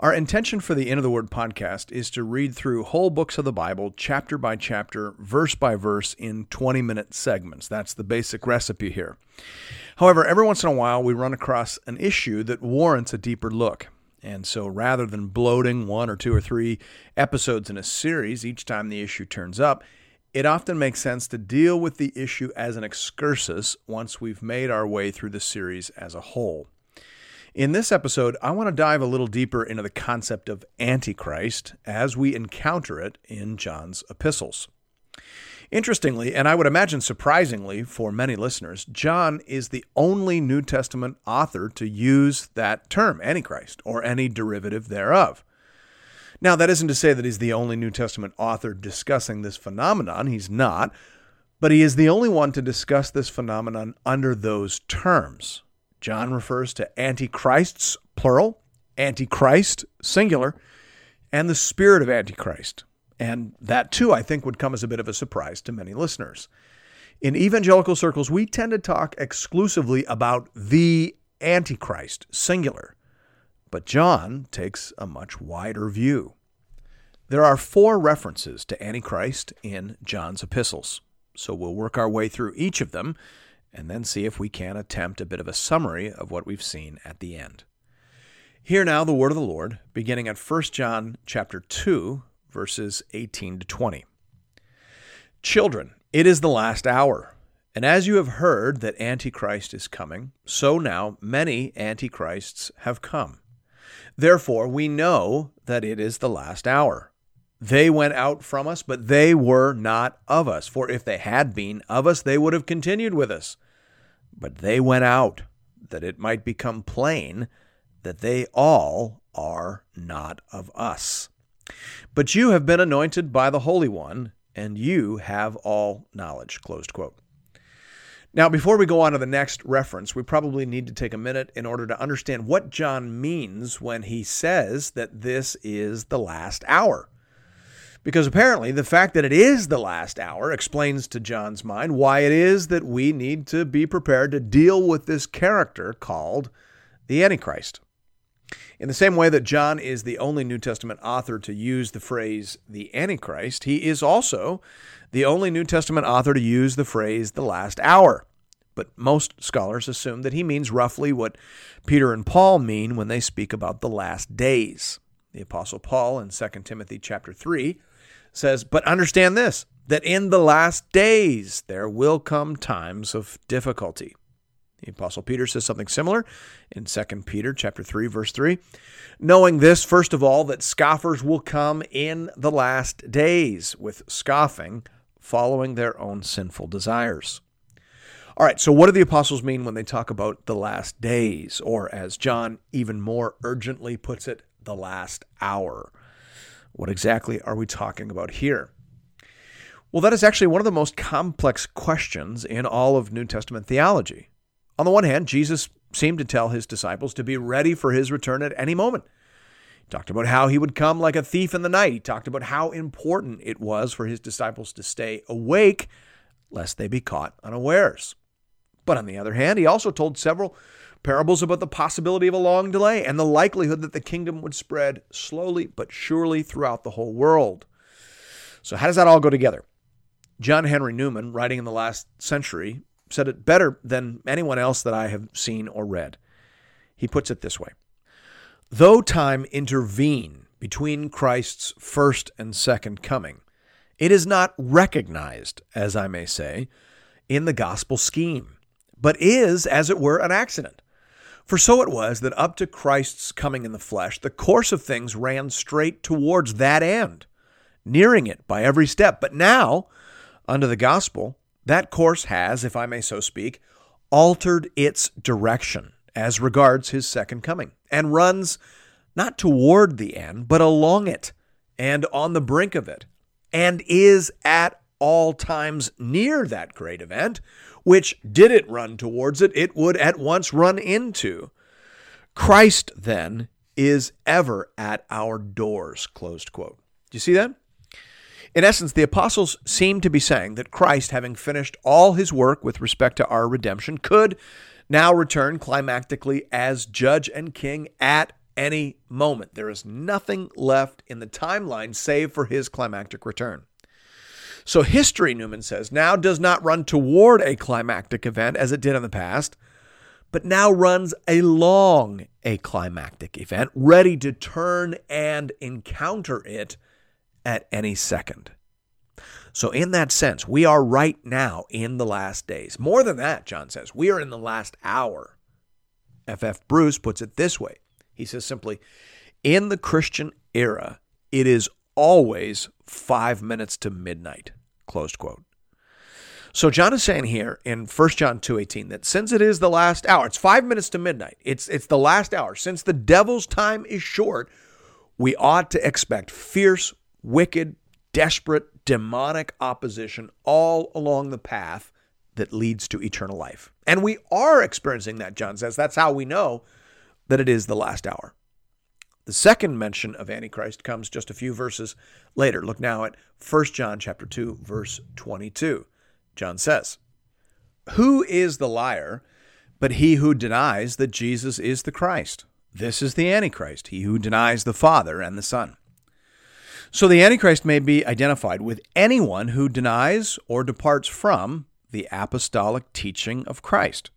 Our intention for the Into the Word podcast is to read through whole books of the Bible, chapter by chapter, verse by verse, in 20 minute segments. That's the basic recipe here. However, every once in a while, we run across an issue that warrants a deeper look. And so rather than bloating one or two or three episodes in a series each time the issue turns up, it often makes sense to deal with the issue as an excursus once we've made our way through the series as a whole. In this episode, I want to dive a little deeper into the concept of Antichrist as we encounter it in John's epistles. Interestingly, and I would imagine surprisingly for many listeners, John is the only New Testament author to use that term, Antichrist, or any derivative thereof. Now, that isn't to say that he's the only New Testament author discussing this phenomenon. He's not. But he is the only one to discuss this phenomenon under those terms. John refers to antichrists, plural, antichrist, singular, and the spirit of antichrist. And that, too, I think, would come as a bit of a surprise to many listeners. In evangelical circles, we tend to talk exclusively about the antichrist, singular. But John takes a much wider view. There are four references to Antichrist in John's epistles, so we'll work our way through each of them and then see if we can attempt a bit of a summary of what we've seen at the end. Hear now the word of the Lord, beginning at 1 John chapter 2, verses 18 to 20. Children, it is the last hour. And as you have heard that Antichrist is coming, so now many Antichrists have come. Therefore, we know that it is the last hour. They went out from us, but they were not of us. For if they had been of us, they would have continued with us. But they went out, that it might become plain that they all are not of us. But you have been anointed by the Holy One, and you have all knowledge. Closed quote. Now, before we go on to the next reference, we probably need to take a minute in order to understand what John means when he says that this is the last hour. Because apparently, the fact that it is the last hour explains to John's mind why it is that we need to be prepared to deal with this character called the Antichrist. In the same way that John is the only New Testament author to use the phrase the Antichrist, he is also the only New Testament author to use the phrase the last hour. But most scholars assume that he means roughly what Peter and Paul mean when they speak about the last days. The apostle Paul in 2 Timothy chapter 3 says, "But understand this, that in the last days there will come times of difficulty." The apostle Peter says something similar in 2 Peter chapter 3 verse 3, knowing this first of all that scoffers will come in the last days with scoffing following their own sinful desires. All right, so what do the apostles mean when they talk about the last days or as John even more urgently puts it, the last hour? What exactly are we talking about here? Well, that is actually one of the most complex questions in all of New Testament theology. On the one hand, Jesus seemed to tell his disciples to be ready for his return at any moment. He talked about how he would come like a thief in the night. He talked about how important it was for his disciples to stay awake lest they be caught unawares. But on the other hand, he also told several parables about the possibility of a long delay and the likelihood that the kingdom would spread slowly but surely throughout the whole world. So, how does that all go together? John Henry Newman, writing in the last century, said it better than anyone else that I have seen or read. He puts it this way Though time intervene between Christ's first and second coming, it is not recognized, as I may say, in the gospel scheme, but is, as it were, an accident. For so it was that up to Christ's coming in the flesh, the course of things ran straight towards that end, nearing it by every step. But now, under the gospel, that course has, if I may so speak, altered its direction as regards his second coming, and runs not toward the end, but along it and on the brink of it, and is at all times near that great event, which did it run towards it, it would at once run into. Christ, then, is ever at our doors. Closed quote. Do you see that? In essence, the apostles seem to be saying that Christ, having finished all his work with respect to our redemption, could now return climactically as judge and king at any moment. There is nothing left in the timeline save for his climactic return. So, history, Newman says, now does not run toward a climactic event as it did in the past, but now runs along a climactic event, ready to turn and encounter it at any second. So, in that sense, we are right now in the last days. More than that, John says, we are in the last hour. F.F. F. Bruce puts it this way he says simply, in the Christian era, it is always five minutes to midnight. Closed quote. So John is saying here in 1 John 2:18 that since it is the last hour, it's 5 minutes to midnight. It's it's the last hour. Since the devil's time is short, we ought to expect fierce, wicked, desperate, demonic opposition all along the path that leads to eternal life. And we are experiencing that, John says. That's how we know that it is the last hour. The second mention of Antichrist comes just a few verses later. Look now at 1 John chapter 2 verse 22. John says, "Who is the liar but he who denies that Jesus is the Christ? This is the Antichrist, he who denies the Father and the Son." So the Antichrist may be identified with anyone who denies or departs from the apostolic teaching of Christ.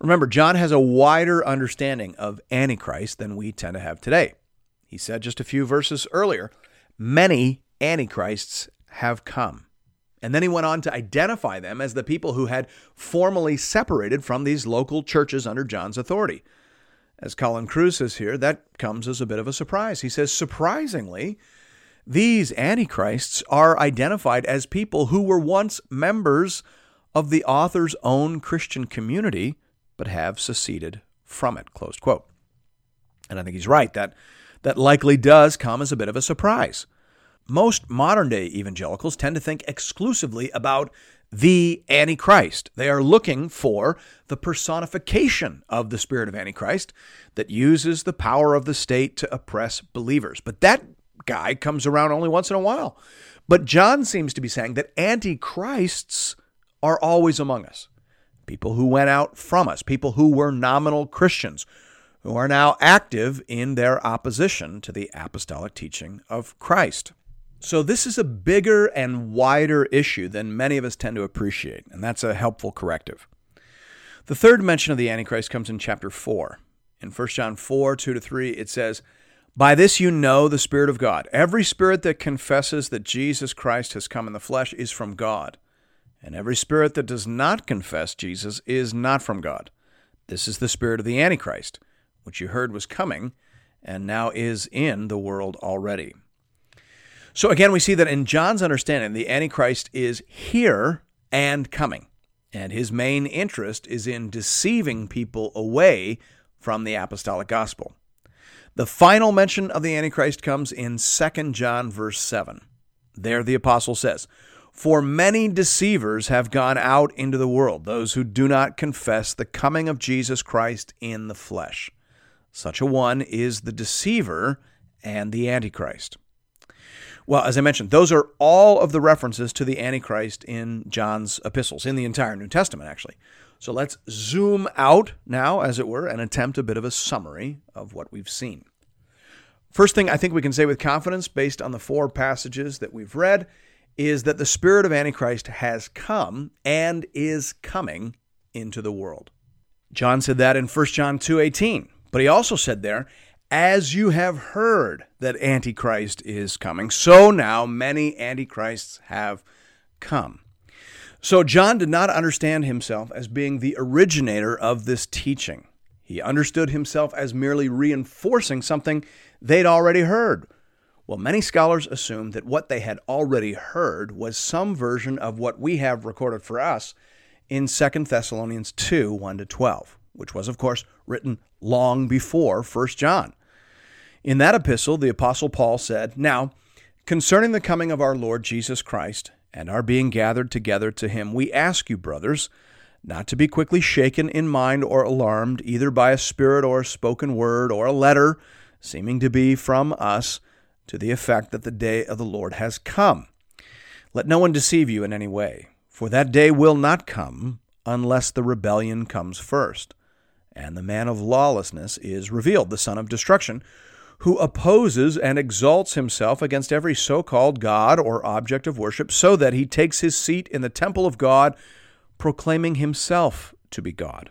Remember, John has a wider understanding of Antichrist than we tend to have today. He said just a few verses earlier, many Antichrists have come. And then he went on to identify them as the people who had formally separated from these local churches under John's authority. As Colin Kruse says here, that comes as a bit of a surprise. He says, surprisingly, these antichrists are identified as people who were once members of the author's own Christian community but have seceded from it. Closed quote. And I think he's right. That, that likely does come as a bit of a surprise. Most modern day evangelicals tend to think exclusively about the Antichrist. They are looking for the personification of the spirit of Antichrist that uses the power of the state to oppress believers. But that guy comes around only once in a while. But John seems to be saying that antichrists are always among us people who went out from us, people who were nominal Christians, who are now active in their opposition to the apostolic teaching of Christ. So, this is a bigger and wider issue than many of us tend to appreciate, and that's a helpful corrective. The third mention of the Antichrist comes in chapter 4. In 1 John 4 2 to 3, it says, By this you know the Spirit of God. Every spirit that confesses that Jesus Christ has come in the flesh is from God. And every spirit that does not confess Jesus is not from God. This is the spirit of the Antichrist, which you heard was coming and now is in the world already. So again, we see that in John's understanding, the Antichrist is here and coming. And his main interest is in deceiving people away from the apostolic gospel. The final mention of the Antichrist comes in 2 John verse 7. There the apostle says, for many deceivers have gone out into the world, those who do not confess the coming of Jesus Christ in the flesh. Such a one is the deceiver and the Antichrist. Well, as I mentioned, those are all of the references to the Antichrist in John's epistles, in the entire New Testament, actually. So let's zoom out now, as it were, and attempt a bit of a summary of what we've seen. First thing I think we can say with confidence, based on the four passages that we've read, is that the spirit of Antichrist has come and is coming into the world. John said that in 1 John 2:18. But he also said there, as you have heard that Antichrist is coming, so now many Antichrists have come. So John did not understand himself as being the originator of this teaching. He understood himself as merely reinforcing something they'd already heard well, many scholars assume that what they had already heard was some version of what we have recorded for us in 2 Thessalonians 2 1 to 12, which was, of course, written long before 1 John. In that epistle, the Apostle Paul said, Now, concerning the coming of our Lord Jesus Christ and our being gathered together to him, we ask you, brothers, not to be quickly shaken in mind or alarmed, either by a spirit or a spoken word or a letter, seeming to be from us, to the effect that the day of the Lord has come. Let no one deceive you in any way, for that day will not come unless the rebellion comes first, and the man of lawlessness is revealed, the son of destruction, who opposes and exalts himself against every so called God or object of worship, so that he takes his seat in the temple of God proclaiming himself to be God.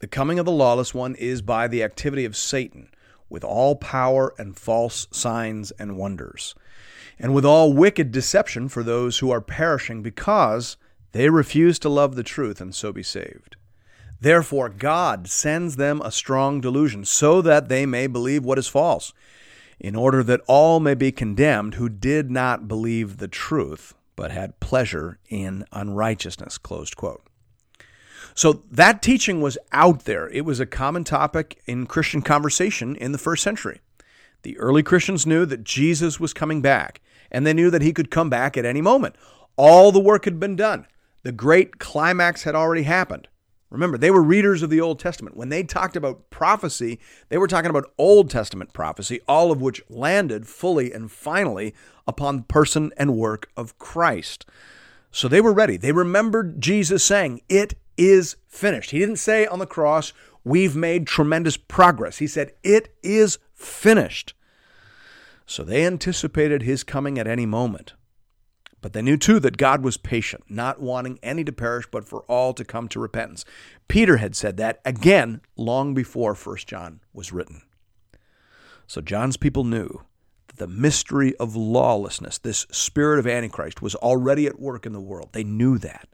The coming of the lawless one is by the activity of Satan, with all power and false signs and wonders, and with all wicked deception for those who are perishing because they refuse to love the truth and so be saved. Therefore, God sends them a strong delusion so that they may believe what is false in order that all may be condemned who did not believe the truth, but had pleasure in unrighteousness. So that teaching was out there. It was a common topic in Christian conversation in the first century. The early Christians knew that Jesus was coming back, and they knew that he could come back at any moment. All the work had been done. The great climax had already happened. Remember, they were readers of the Old Testament. When they talked about prophecy, they were talking about Old Testament prophecy, all of which landed fully and finally upon the person and work of Christ. So they were ready. They remembered Jesus saying, It is finished. He didn't say on the cross, We've made tremendous progress. He said, It is finished. So they anticipated his coming at any moment. But they knew too that God was patient, not wanting any to perish, but for all to come to repentance. Peter had said that again long before 1 John was written. So John's people knew that the mystery of lawlessness, this spirit of Antichrist, was already at work in the world. They knew that.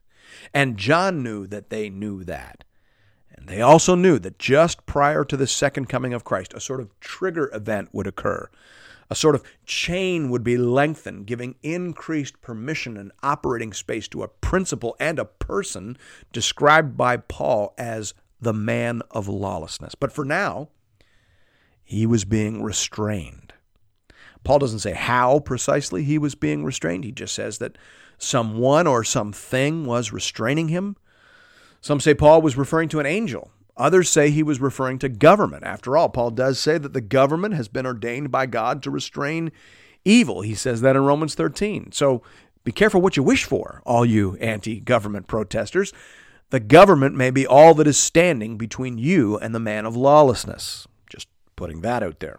And John knew that they knew that. And they also knew that just prior to the second coming of Christ, a sort of trigger event would occur a sort of chain would be lengthened, giving increased permission and operating space to a principle and a person described by Paul as the man of lawlessness. But for now, he was being restrained. Paul doesn't say how precisely he was being restrained. He just says that someone or something was restraining him. Some say Paul was referring to an angel Others say he was referring to government. After all, Paul does say that the government has been ordained by God to restrain evil. He says that in Romans 13. So be careful what you wish for, all you anti government protesters. The government may be all that is standing between you and the man of lawlessness. Just putting that out there.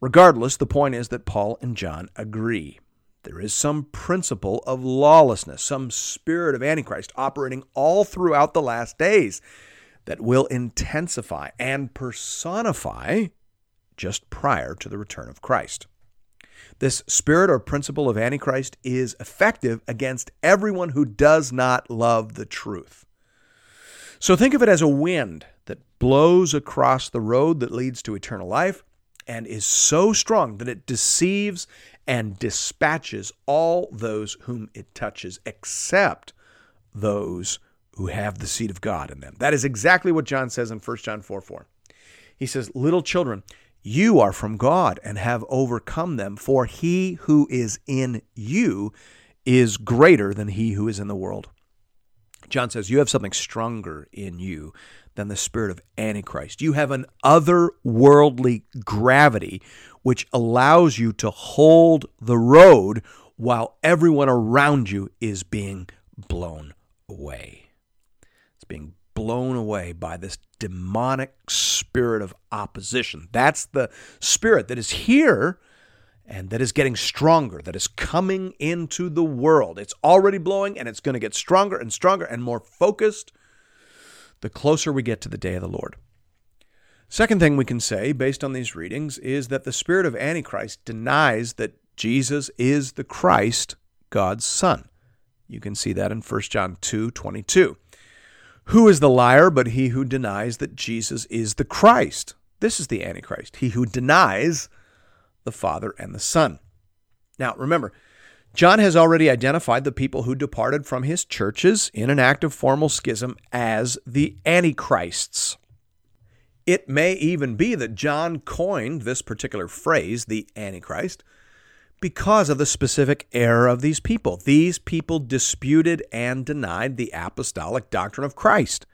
Regardless, the point is that Paul and John agree. There is some principle of lawlessness, some spirit of Antichrist operating all throughout the last days that will intensify and personify just prior to the return of Christ. This spirit or principle of Antichrist is effective against everyone who does not love the truth. So think of it as a wind that blows across the road that leads to eternal life and is so strong that it deceives and dispatches all those whom it touches, except those who have the seed of God in them. That is exactly what John says in 1 John 4 4. He says, Little children, you are from God and have overcome them, for he who is in you is greater than he who is in the world. John says, You have something stronger in you than the spirit of Antichrist. You have an otherworldly gravity which allows you to hold the road while everyone around you is being blown away It's being blown away by this demonic spirit of opposition. That's the spirit that is here and that is getting stronger, that is coming into the world. It's already blowing and it's going to get stronger and stronger and more focused the closer we get to the day of the Lord. Second thing we can say, based on these readings, is that the spirit of Antichrist denies that Jesus is the Christ, God's Son. You can see that in 1 John 2 22. Who is the liar but he who denies that Jesus is the Christ? This is the Antichrist, he who denies the Father and the Son. Now, remember, John has already identified the people who departed from his churches in an act of formal schism as the Antichrists. It may even be that John coined this particular phrase, the Antichrist, because of the specific error of these people. These people disputed and denied the apostolic doctrine of Christ.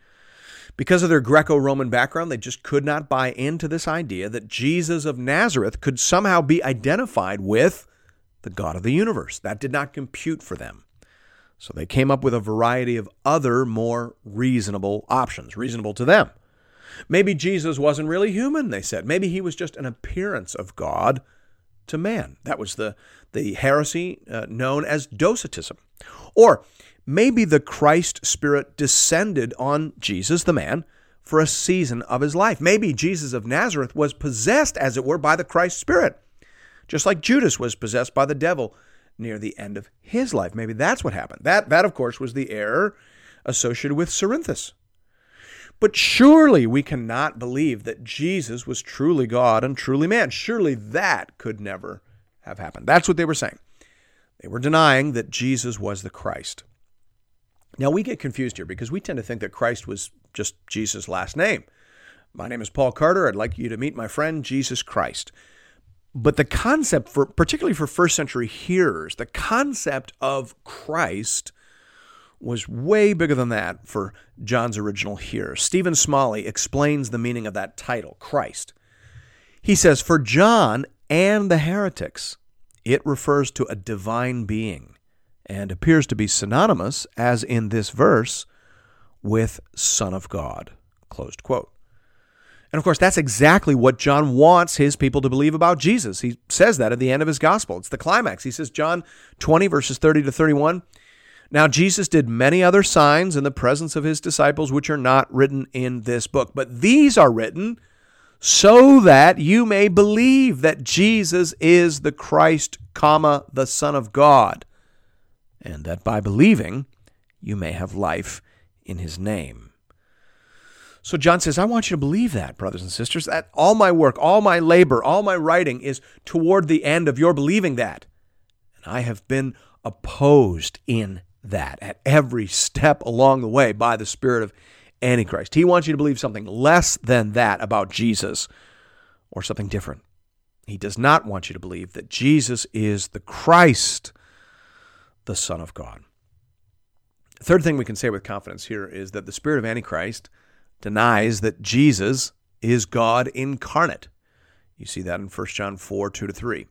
Because of their Greco Roman background, they just could not buy into this idea that Jesus of Nazareth could somehow be identified with the God of the universe. That did not compute for them. So they came up with a variety of other more reasonable options, reasonable to them. Maybe Jesus wasn't really human, they said. Maybe he was just an appearance of God to man. That was the, the heresy uh, known as Docetism. Or maybe the Christ Spirit descended on Jesus, the man, for a season of his life. Maybe Jesus of Nazareth was possessed, as it were, by the Christ Spirit, just like Judas was possessed by the devil near the end of his life. Maybe that's what happened. That, that of course, was the error associated with Cerinthus. But surely we cannot believe that Jesus was truly God and truly man. Surely that could never have happened. That's what they were saying. They were denying that Jesus was the Christ. Now we get confused here because we tend to think that Christ was just Jesus' last name. My name is Paul Carter. I'd like you to meet my friend Jesus Christ. But the concept for particularly for first century hearers, the concept of Christ was way bigger than that for John's original hearers. Stephen Smalley explains the meaning of that title, Christ. He says, For John and the heretics, it refers to a divine being and appears to be synonymous, as in this verse, with Son of God. Closed quote. And of course, that's exactly what John wants his people to believe about Jesus. He says that at the end of his gospel. It's the climax. He says, John 20, verses 30 to 31. Now, Jesus did many other signs in the presence of his disciples, which are not written in this book, but these are written so that you may believe that Jesus is the Christ, comma, the Son of God, and that by believing you may have life in his name. So John says, I want you to believe that, brothers and sisters, that all my work, all my labor, all my writing is toward the end of your believing that. And I have been opposed in that at every step along the way by the spirit of Antichrist. He wants you to believe something less than that about Jesus or something different. He does not want you to believe that Jesus is the Christ, the Son of God. Third thing we can say with confidence here is that the spirit of Antichrist denies that Jesus is God incarnate. You see that in 1 John 4 2 to 3.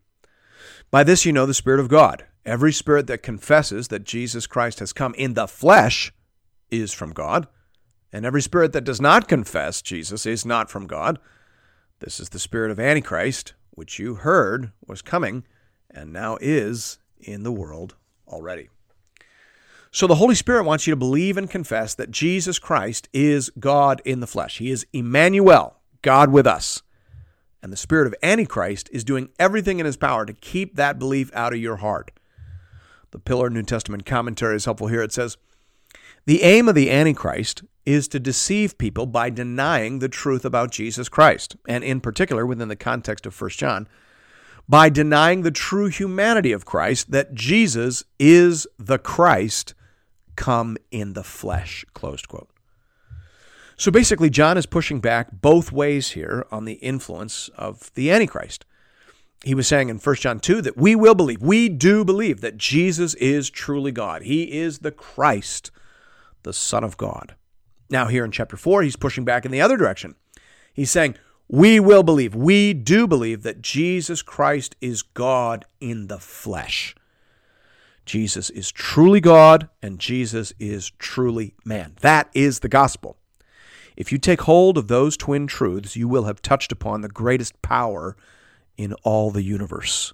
By this you know the Spirit of God. Every spirit that confesses that Jesus Christ has come in the flesh is from God, and every spirit that does not confess Jesus is not from God. This is the spirit of Antichrist, which you heard was coming and now is in the world already. So the Holy Spirit wants you to believe and confess that Jesus Christ is God in the flesh. He is Emmanuel, God with us. And the spirit of Antichrist is doing everything in his power to keep that belief out of your heart. The Pillar New Testament commentary is helpful here. It says, The aim of the Antichrist is to deceive people by denying the truth about Jesus Christ, and in particular, within the context of 1 John, by denying the true humanity of Christ, that Jesus is the Christ come in the flesh. Closed quote. So basically, John is pushing back both ways here on the influence of the Antichrist he was saying in 1 John 2 that we will believe, we do believe that Jesus is truly God. He is the Christ, the Son of God. Now, here in chapter 4, he's pushing back in the other direction. He's saying, we will believe, we do believe that Jesus Christ is God in the flesh. Jesus is truly God and Jesus is truly man. That is the gospel. If you take hold of those twin truths, you will have touched upon the greatest power in all the universe.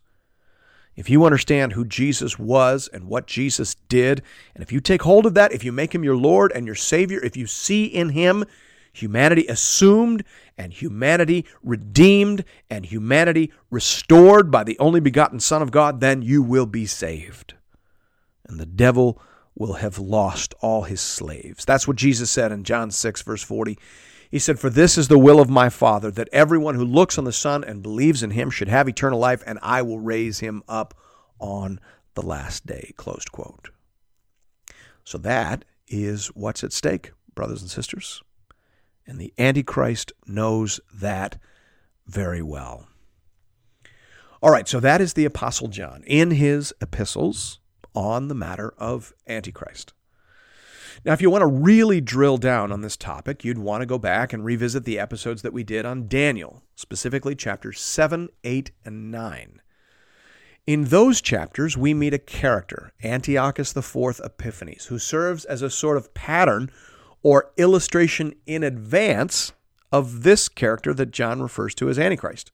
If you understand who Jesus was and what Jesus did, and if you take hold of that, if you make him your Lord and your Savior, if you see in him humanity assumed and humanity redeemed and humanity restored by the only begotten Son of God, then you will be saved. And the devil will have lost all his slaves. That's what Jesus said in John 6, verse 40. He said, For this is the will of my Father, that everyone who looks on the Son and believes in him should have eternal life, and I will raise him up on the last day. Closed quote. So that is what's at stake, brothers and sisters. And the Antichrist knows that very well. All right, so that is the Apostle John in his epistles on the matter of Antichrist. Now, if you want to really drill down on this topic, you'd want to go back and revisit the episodes that we did on Daniel, specifically chapters 7, 8, and 9. In those chapters, we meet a character, Antiochus IV Epiphanes, who serves as a sort of pattern or illustration in advance of this character that John refers to as Antichrist.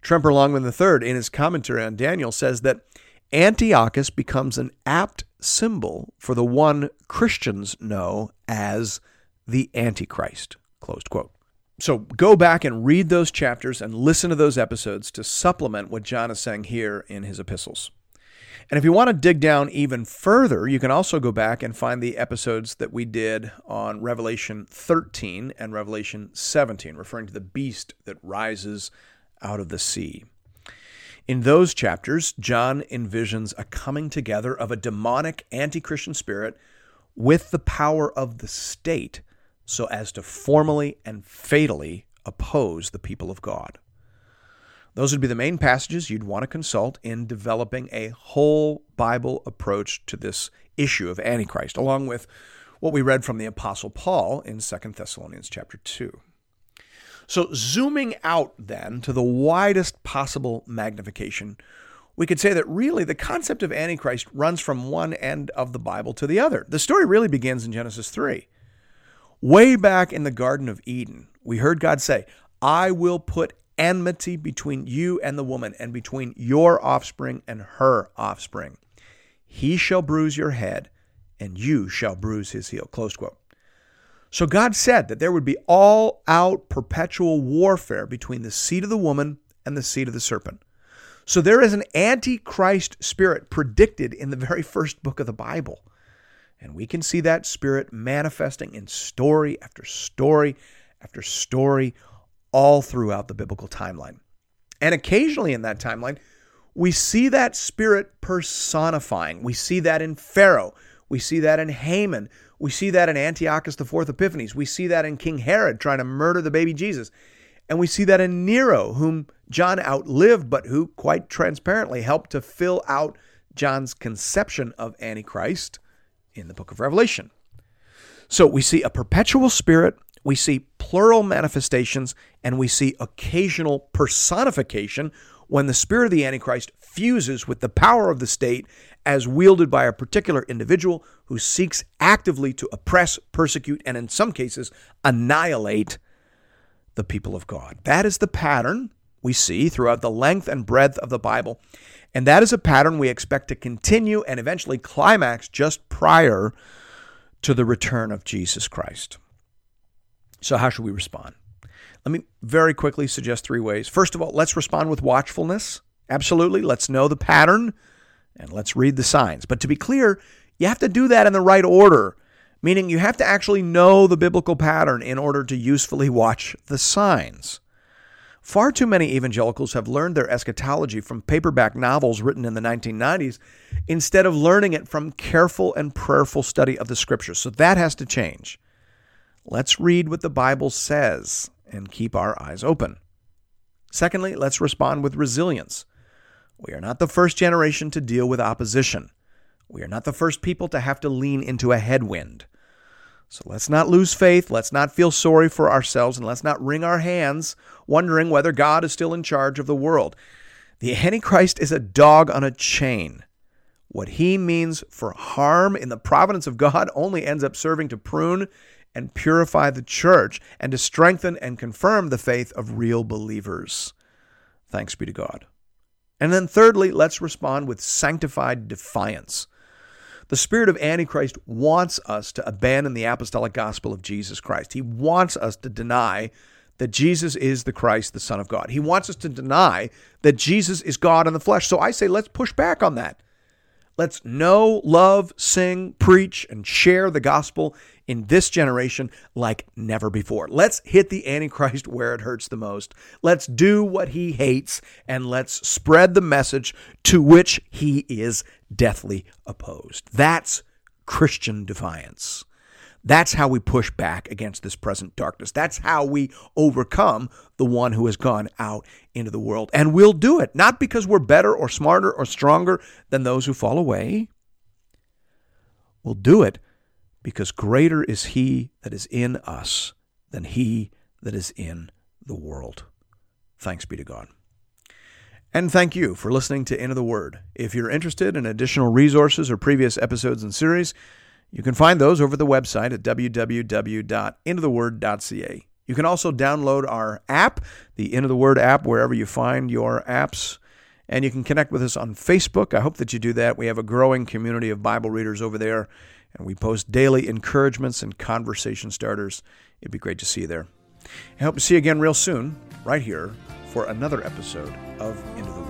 Tremper Longman III, in his commentary on Daniel, says that Antiochus becomes an apt symbol for the one Christians know as the Antichrist. Closed quote. So go back and read those chapters and listen to those episodes to supplement what John is saying here in his epistles. And if you want to dig down even further, you can also go back and find the episodes that we did on Revelation 13 and Revelation 17, referring to the beast that rises out of the sea. In those chapters, John envisions a coming together of a demonic anti Christian spirit with the power of the state so as to formally and fatally oppose the people of God. Those would be the main passages you'd want to consult in developing a whole Bible approach to this issue of Antichrist, along with what we read from the Apostle Paul in 2 Thessalonians chapter 2. So, zooming out then to the widest possible magnification, we could say that really the concept of Antichrist runs from one end of the Bible to the other. The story really begins in Genesis 3. Way back in the Garden of Eden, we heard God say, I will put enmity between you and the woman, and between your offspring and her offspring. He shall bruise your head, and you shall bruise his heel. Close quote. So God said that there would be all out perpetual warfare between the seed of the woman and the seed of the serpent. So there is an antichrist spirit predicted in the very first book of the Bible. And we can see that spirit manifesting in story after story after story all throughout the biblical timeline. And occasionally in that timeline, we see that spirit personifying. We see that in Pharaoh. We see that in Haman. We see that in Antiochus IV Epiphanes. We see that in King Herod trying to murder the baby Jesus. And we see that in Nero, whom John outlived, but who quite transparently helped to fill out John's conception of Antichrist in the book of Revelation. So we see a perpetual spirit, we see plural manifestations, and we see occasional personification when the spirit of the Antichrist fuses with the power of the state as wielded by a particular individual who seeks actively to oppress, persecute, and in some cases, annihilate the people of God. That is the pattern we see throughout the length and breadth of the Bible. And that is a pattern we expect to continue and eventually climax just prior to the return of Jesus Christ. So, how should we respond? Let me very quickly suggest three ways. First of all, let's respond with watchfulness. Absolutely. Let's know the pattern and let's read the signs. But to be clear, you have to do that in the right order, meaning you have to actually know the biblical pattern in order to usefully watch the signs. Far too many evangelicals have learned their eschatology from paperback novels written in the 1990s instead of learning it from careful and prayerful study of the scriptures. So that has to change. Let's read what the Bible says and keep our eyes open. Secondly, let's respond with resilience. We are not the first generation to deal with opposition. We are not the first people to have to lean into a headwind. So let's not lose faith. Let's not feel sorry for ourselves, and let's not wring our hands wondering whether God is still in charge of the world. The Antichrist is a dog on a chain. What he means for harm in the providence of God only ends up serving to prune and purify the church and to strengthen and confirm the faith of real believers. Thanks be to God. And then, thirdly, let's respond with sanctified defiance. The spirit of Antichrist wants us to abandon the apostolic gospel of Jesus Christ. He wants us to deny that Jesus is the Christ, the Son of God. He wants us to deny that Jesus is God in the flesh. So I say, let's push back on that. Let's know, love, sing, preach, and share the gospel in this generation like never before. Let's hit the Antichrist where it hurts the most. Let's do what he hates, and let's spread the message to which he is deathly opposed. That's Christian defiance. That's how we push back against this present darkness. That's how we overcome the one who has gone out into the world. And we'll do it, not because we're better or smarter or stronger than those who fall away. We'll do it because greater is he that is in us than he that is in the world. Thanks be to God. And thank you for listening to Into the Word. If you're interested in additional resources or previous episodes and series, you can find those over the website at www.intotheword.ca. You can also download our app, the Into the Word app, wherever you find your apps. And you can connect with us on Facebook. I hope that you do that. We have a growing community of Bible readers over there, and we post daily encouragements and conversation starters. It'd be great to see you there. I hope to see you again real soon, right here, for another episode of Into the